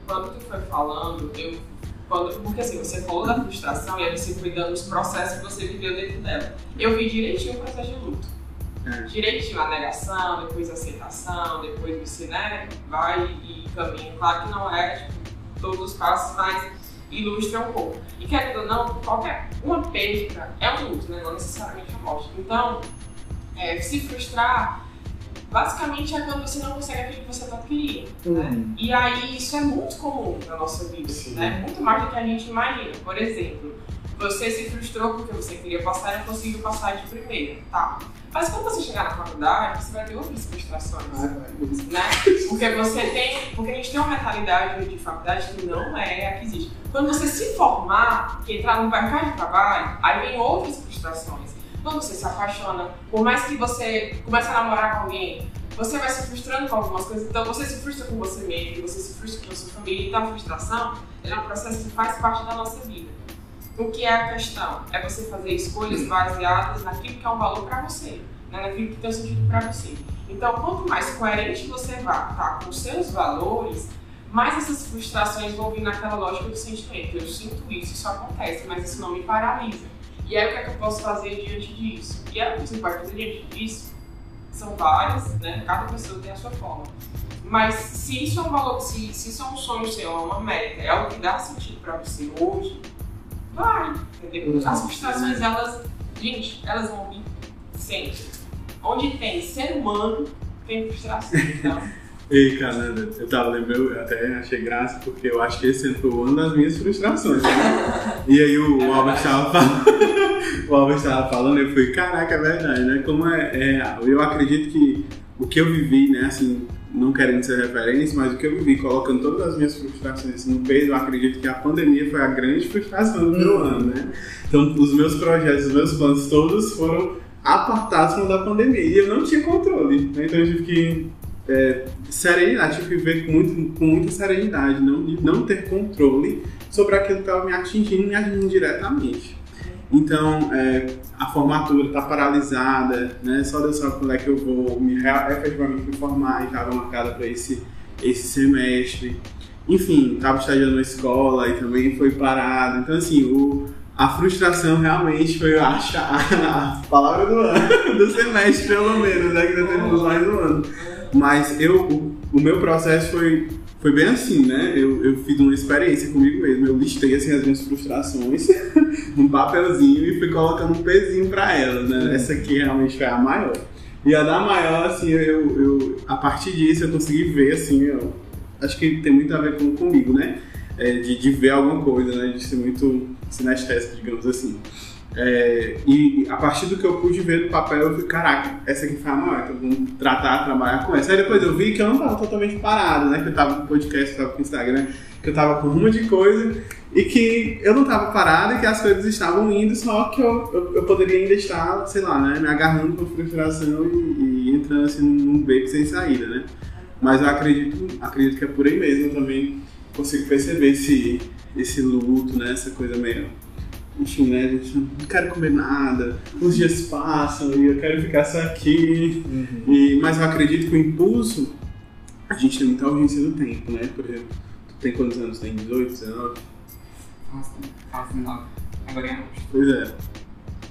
Quando tu foi falando, eu. Quando, porque assim, você falou da frustração e aí você foi dando os processos que você viveu dentro dela. Eu vi direitinho o processo de luto. É. Direitinho a negação, depois a aceitação, depois você, né, vai e caminha. Claro que não é tipo, todos os passos, mas ilustra um pouco. E querendo ou não, qualquer uma perda é um luto, né? Não necessariamente a morte. Então, é, se frustrar, basicamente é quando você não consegue aquilo que você tanto queria. Né? Uhum. E aí isso é muito comum na nossa vida, Sim. né? Muito mais do que a gente imagina. Por exemplo, você se frustrou porque você queria passar e não conseguiu passar de primeira, tá? Mas quando você chegar na faculdade, você vai ter outras frustrações, vai. né? Porque você tem, porque a gente tem uma mentalidade de faculdade que não é a que existe. Quando você se formar, que entrar no mercado de trabalho, aí vem outras frustrações. Quando você se apaixona, por mais que você comece a namorar com alguém, você vai se frustrando com algumas coisas. Então você se frustra com você mesmo, você se frustra com a sua família. Então a frustração é um processo que faz parte da nossa vida. O que é a questão? É você fazer escolhas baseadas naquilo que é um valor para você, né? naquilo que tem um sentido para você. Então, quanto mais coerente você vá tá, com os seus valores, mais essas frustrações vão vir naquela lógica do sentimento. Eu sinto isso, isso acontece, mas isso não me paralisa. E aí, o que é que eu posso fazer diante disso? E aí, o que você pode fazer diante disso são várias, né? Cada pessoa tem a sua forma. Mas se isso é um valor, se, se isso é um sonho seu, é uma meta, é algo que dá sentido pra você hoje, vai, entendeu? As frustrações, elas, gente, elas vão vir sempre. Onde tem ser humano, tem frustração. Então, Ei, caramba, eu tava lembrando, eu até achei graça, porque eu acho que esse ano foi uma das minhas frustrações. Né? E aí o, o Albert tava falando, o Albert tava falando, eu falei, caraca, é verdade, né? Como é, é- eu acredito que o que eu vivi, né, assim, não querendo ser referência, mas o que eu vivi, colocando todas as minhas frustrações no peso, eu acredito que a pandemia foi a grande frustração do meu ano, né? Então, os meus projetos, os meus planos todos foram apartados da pandemia. E eu não tinha controle, né? Então eu tive que é, serenidade, tive que viver com, muito, com muita serenidade, não, não ter controle sobre aquilo que estava me atingindo, me atingindo diretamente. Então, é, a formatura está paralisada, né? Só Deus sabe quando é que eu vou me, efetivamente me formar e estava marcada para esse, esse semestre. Enfim, estava estagiando na escola e também foi parado. Então, assim, o, a frustração realmente foi, eu acho, a, a palavra do ano, do semestre, pelo menos, né? Que ainda temos mais um ano. Mas eu, o, o meu processo foi, foi bem assim, né? Eu, eu fiz uma experiência comigo mesmo. Eu listei assim, as minhas frustrações num papelzinho e fui colocando um pezinho pra elas, né? Essa aqui realmente foi a maior. E a da maior, assim, eu, eu a partir disso eu consegui ver, assim, eu, acho que tem muito a ver com, comigo, né? É, de, de ver alguma coisa, né? De ser muito sinestésico, digamos assim. É, e a partir do que eu pude ver no papel, eu falei, caraca, essa aqui foi a maior, então vamos tratar, trabalhar com essa. Aí depois eu vi que eu não tava totalmente parado, né? Que eu tava com podcast, eu tava com Instagram, que eu tava com uma de coisa e que eu não tava parado e que as coisas estavam indo, só que eu, eu, eu poderia ainda estar, sei lá, né? Me agarrando com frustração e, e entrando assim num beco sem saída, né? Mas eu acredito, acredito que é por aí mesmo, eu também consigo perceber esse, esse luto, né? Essa coisa meio enfim, né, gente, não quero comer nada, os dias passam e eu quero ficar só aqui. E, mas eu acredito que o impulso, a gente tem muita urgência do tempo, né? Por exemplo, tu tem quantos anos? Tem 18, 19? Nossa, faço nove. Agora é agosto. Pois é.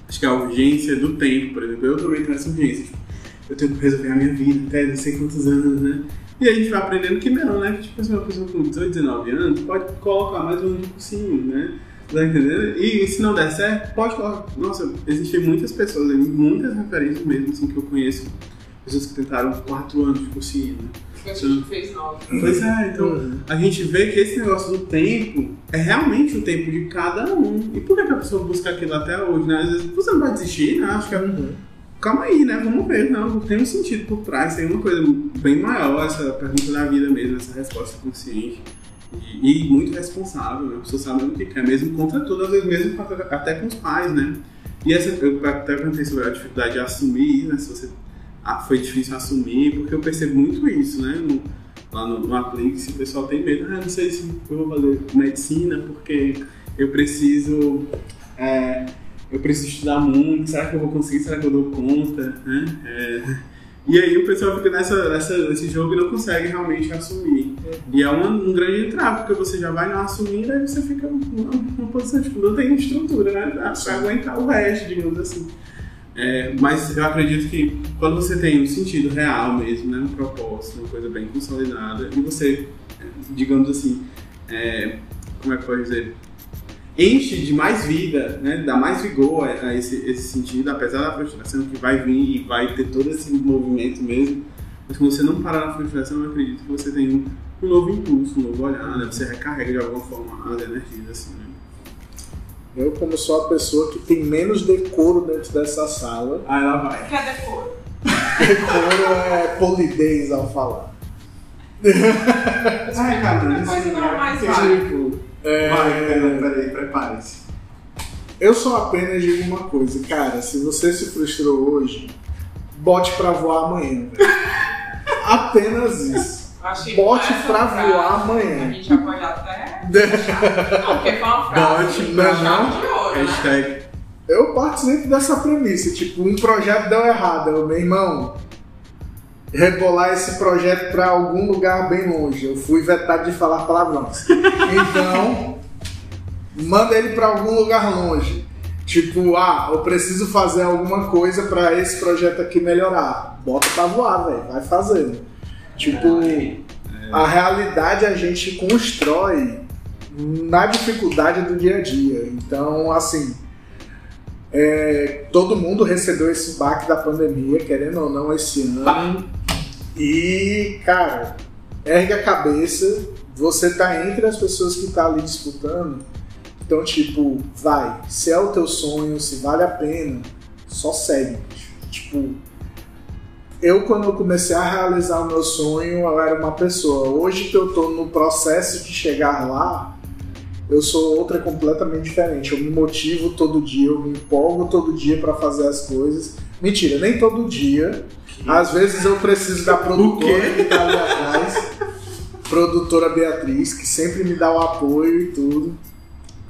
Acho que a urgência do tempo, por exemplo, eu também tenho essa urgência. Tipo, eu tenho que resolver a minha vida até não sei quantos anos, né? E a gente vai aprendendo que não, né? Que, tipo assim, uma pessoa com 18, 19 anos pode colocar mais um ano de cursinho, né? Tá entendendo? E se não der certo, pode colocar. Nossa, existem muitas pessoas, aí, muitas referências mesmo, assim, que eu conheço. Pessoas que tentaram quatro anos de cursinho, né? A gente fez nove. Pois é, então a gente vê que esse negócio do tempo é realmente o tempo de cada um. E por que, que a pessoa busca aquilo até hoje, né? Às vezes você não vai desistir, né? Acho que é calma aí, né? Vamos ver, não, tem um sentido por trás, tem uma coisa bem maior, essa pergunta da vida mesmo, essa resposta consciente. E, muito responsável, né? A pessoa sabe o que quer, mesmo contra tudo, às vezes mesmo até com os pais, né? E essa, eu até perguntei sobre a dificuldade de assumir, né? Se você ah, foi difícil assumir, porque eu percebo muito isso, né? No, lá no, no Aplix, o pessoal tem medo, ah, não sei se eu vou fazer medicina porque eu preciso. é, eu preciso estudar muito, será que eu vou conseguir? Será que eu dou conta? Né? É, e aí o pessoal fica nessa, nessa, nesse jogo e não consegue realmente assumir. E é uma- um grande entrave, porque você já vai não assumindo, aí você fica numa posição, tipo, não tem estrutura, né? Pra pra aguentar o resto, digamos assim. É, mas eu acredito que quando você tem um sentido real mesmo, né? Um propósito, uma coisa bem consolidada, e você, é, digamos assim, é, como é que pode dizer? Enche de mais vida, né? dá mais vigor a, a esse, esse sentido, apesar da frustração que vai vir e vai ter todo esse movimento mesmo. Mas quando você não parar na frustração, eu acredito que você tem um, um novo impulso, um novo olhar, né? você recarrega de alguma forma as energias. Assim, né? Eu, como sou a pessoa que tem menos decoro dentro dessa sala, Aí ela vai. Que é decoro. decoro é polidez ao falar. Ai, cara, Depois não mais que vai. tipo, É, Vai, peraí, peraí, prepare-se. Eu só apenas digo uma coisa, cara, se você se frustrou hoje, bote pra voar amanhã. velho. Apenas isso. Bote pra frase, voar amanhã. A gente já pode até. Não, porque foi uma frase. Bote pra voar. né? Hashtag. Eu participo dessa premissa, tipo, um projeto deu errado, eu, meu irmão, rebolar esse projeto pra algum lugar bem longe. Eu fui vetado de falar palavrões. Então, manda ele pra algum lugar longe. Tipo, ah, eu preciso fazer alguma coisa pra esse projeto aqui melhorar. Bota pra voar, velho, vai fazendo. Tipo, a realidade a gente constrói na dificuldade do dia a dia. Então, assim, é, todo mundo recebeu esse baque da pandemia, querendo ou não, esse ano. E, cara, ergue a cabeça. Você tá entre as pessoas que tá ali disputando. Então, tipo, vai. Se é o teu sonho, se vale a pena, só segue. Tipo, eu quando eu comecei a realizar o meu sonho, eu era uma pessoa. Hoje que eu tô no processo de chegar lá, eu sou outra completamente diferente. Eu me motivo todo dia, eu me empolgo todo dia pra fazer as coisas. Mentira, nem todo dia. Às vezes eu preciso da produtora que tá ali atrás, produtora Beatriz, que sempre me dá o apoio e tudo.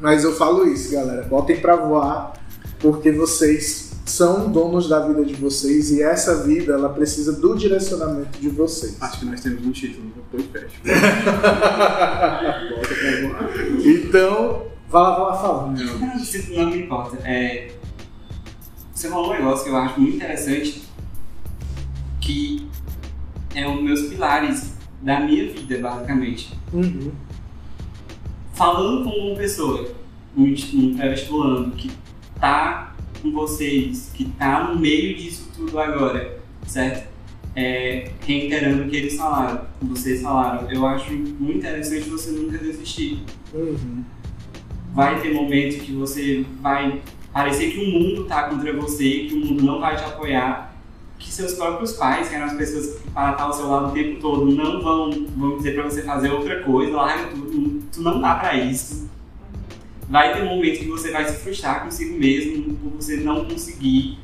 Mas eu falo isso, galera, botem pra voar, porque vocês são donos da vida de vocês e essa vida ela precisa do direcionamento de vocês. Acho que nós temos um título no podcast. Bota pra voar. Então, vai lá, vai lá falando. Não, não me importa. É, você falou um negócio que eu acho muito interessante, que é um dos meus pilares da minha vida, basicamente. Uhum. Falando com uma pessoa, um, um pré-vestibulando, que tá com vocês, que tá no meio disso tudo agora, certo? É, reiterando o que eles falaram, que vocês falaram, eu acho muito interessante você nunca desistir. Uhum. vai ter momentos que você vai parecer que o mundo tá contra você, que o mundo não vai te apoiar, que seus próprios pais, que eram as pessoas que para estar ao seu lado o tempo todo, não vão, vão dizer pra você fazer outra coisa, larga tudo, tu não dá pra isso. Vai ter momentos que você vai se frustrar consigo mesmo por você não conseguir.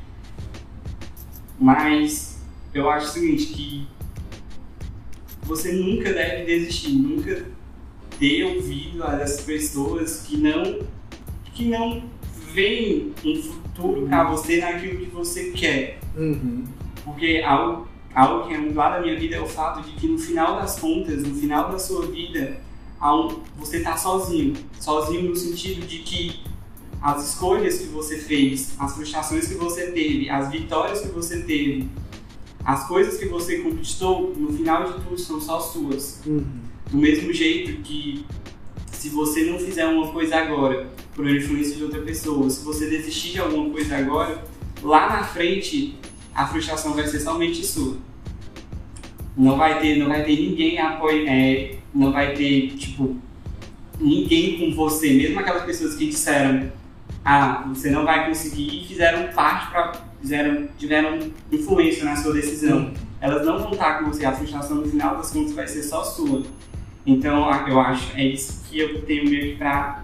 Mas eu acho o seguinte, que você nunca deve desistir, nunca ter ouvido a das pessoas que não que não veem um futuro para você naquilo que você quer. Uhum. Porque algo, algo que é muito lá da minha vida é o fato de que no final das contas, no final da sua vida, um- você tá sozinho. Sozinho no sentido de que as escolhas que você fez, as frustrações que você teve, as vitórias que você teve, as coisas que você conquistou, no final de tudo são só suas. Uhum. Do mesmo jeito que se você não fizer uma coisa agora por influência de outra pessoa, se você desistir de alguma coisa agora, lá na frente a frustração vai ser somente sua. Não vai ter, não vai ter ninguém apoio, é, não vai ter tipo ninguém com você, mesmo aquelas pessoas que disseram ah, você não vai conseguir e fizeram parte para fizeram tiveram influência na sua decisão. Elas não vão estar com você, a frustração no final das contas vai ser só sua. Então eu acho é isso que eu tenho meio que pra.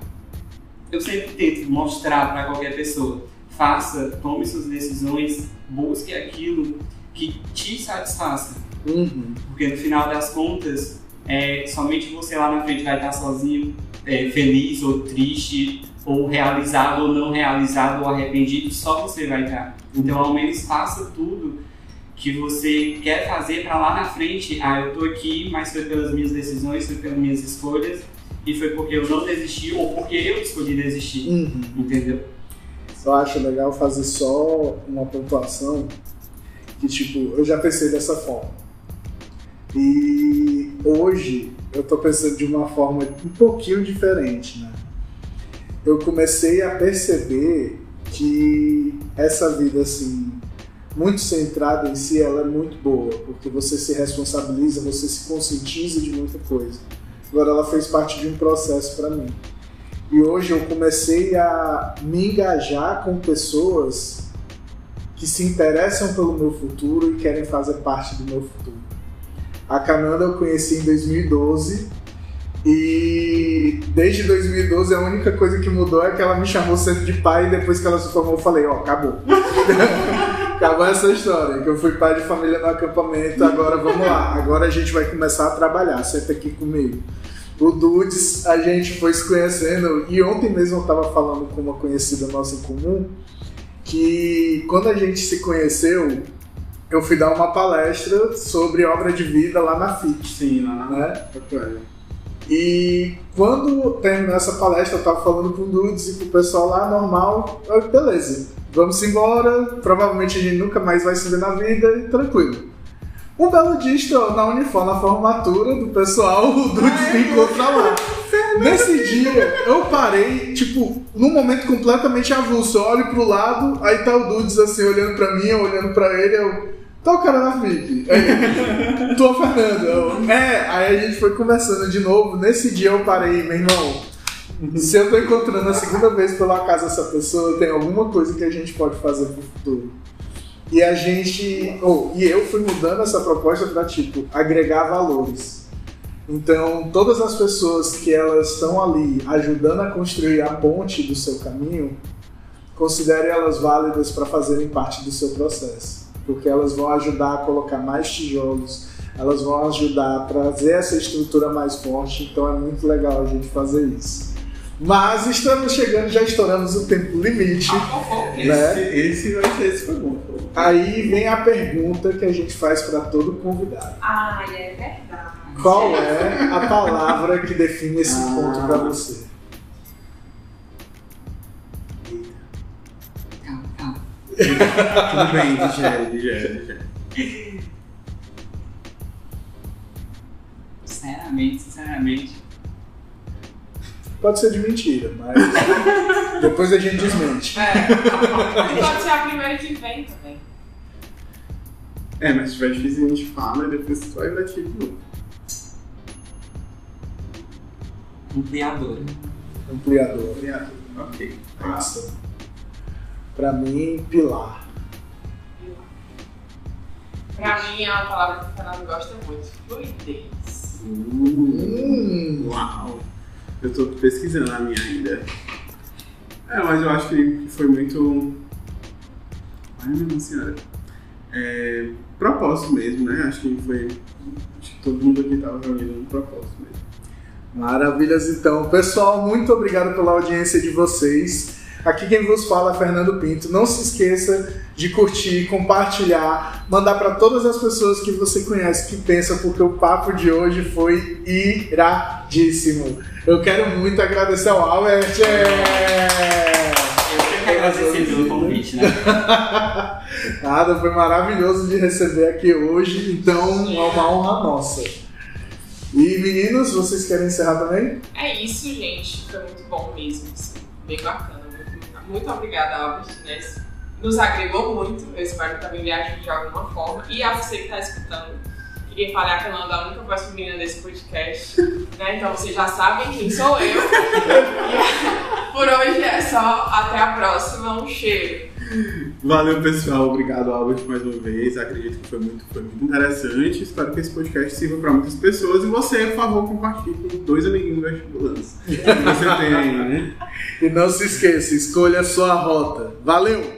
Eu sempre tento mostrar para qualquer pessoa. Faça, tome suas decisões, busque aquilo que te satisfaça. Uhum. Porque no final das contas, é, somente você lá na frente vai estar sozinho, é, feliz ou triste, ou realizado ou não realizado, ou arrependido, só você vai estar. Então, ao menos faça tudo que você quer fazer para lá na frente. Ah, eu tô aqui, mas foi pelas minhas decisões, foi pelas minhas escolhas, e foi porque eu não desisti ou porque eu escolhi desistir. Uhum. Entendeu? Eu acho legal fazer só uma pontuação que, tipo, eu já pensei dessa forma. E hoje eu tô pensando de uma forma um pouquinho diferente, né? Eu comecei a perceber que essa vida, assim, muito centrada em si, ela é muito boa, porque você se responsabiliza, você se conscientiza de muita coisa. Agora, ela fez parte de um processo para mim. E hoje eu comecei a me engajar com pessoas que se interessam pelo meu futuro e querem fazer parte do meu futuro. A Cananda eu conheci em 2012 e desde 2012 a única coisa que mudou é que ela me chamou sempre de pai e depois que ela se formou eu falei, ó, oh, acabou. acabou essa história, que eu fui pai de família no acampamento, agora vamos lá, agora a gente vai começar a trabalhar, senta aqui comigo. O Dudes, a gente foi se conhecendo e ontem mesmo eu estava falando com uma conhecida nossa em comum que quando a gente se conheceu, eu fui dar uma palestra sobre obra de vida lá na FIT. Sim, lá na né? E quando terminou essa palestra, eu tava falando com o Dudes e com o pessoal lá, normal, eu, beleza, vamos embora, provavelmente a gente nunca mais vai se ver na vida e tranquilo. Um belo dia, estou na Unifor, na formatura do pessoal, o Dudes me encontra lá. Nesse dia, eu parei, tipo, num momento completamente avulso. Eu olho pro lado, aí tá o Dudes assim, olhando pra mim, eu olhando pra ele, eu. Tá o cara na FIC. Aí, tô Fernando. Eu, é, aí a gente foi conversando de novo. Nesse dia eu parei, meu irmão. Se eu tô encontrando a segunda vez pela casa essa pessoa, tem alguma coisa que a gente pode fazer pro futuro. E a gente. Oh, e eu fui mudando essa proposta para tipo, agregar valores. Então, todas as pessoas que elas estão ali ajudando a construir a ponte do seu caminho, considere elas válidas para fazerem parte do seu processo, porque elas vão ajudar a colocar mais tijolos, elas vão ajudar a trazer essa estrutura mais forte, então é muito legal a gente fazer isso. Mas estamos chegando, já estouramos o tempo limite. Ah, né? esse, esse esse foi bom. Aí vem a pergunta que a gente faz para todo convidado. Ah, é verdade. Qual é a palavra que define esse ah. ponto para você? Tudo bem, digere, digere, digere. Sinceramente, sinceramente. Pode ser de mentira, mas depois a gente desmente. É. Pode ser a primeira que vem também. É, mas se tiver difícil a gente fala e depois só vai de novo. Ampliador. Ampliador. Ampliador. Ok. Massa. Pra mim, pilar. Pra mim, é uma palavra que o Fernando gosta muito. Fluidez. Hum. Uau. Eu tô pesquisando a minha ainda. É, mas eu acho que foi muito. Ai, minha senhora. É, propósito mesmo, né? Acho que foi. Acho que todo mundo aqui tava reunido no propósito mesmo. Maravilhas, então. Pessoal, muito obrigado pela audiência de vocês. Aqui quem vos fala é Fernando Pinto. Não se esqueça de curtir, compartilhar, mandar para todas as pessoas que você conhece que pensam, porque o papo de hoje foi iradíssimo. Eu quero muito agradecer ao Albert. É... Eu quero agradecer pelo convite, né? Nada, foi maravilhoso de receber aqui hoje, então é uma honra nossa. E meninos, vocês querem encerrar também? É isso, gente. Foi muito bom mesmo. Assim. Bem bacana. Muito, muito obrigada, Albert. Né? Nos agregou muito. Eu espero que também ajude de alguma forma. E a você que está escutando. Queria falar que eu não a única voz feminina desse podcast. Né? Então vocês já sabem quem sou eu. Por hoje é só. Até a próxima. Um cheiro. Valeu, pessoal. Obrigado, Albert, mais uma vez. Acredito que foi muito, foi muito interessante. Espero que esse podcast sirva para muitas pessoas. E você, por favor, compartilhe com dois amiguinhos vestibulantes que você tem aí, né? E não se esqueça, escolha a sua rota. Valeu!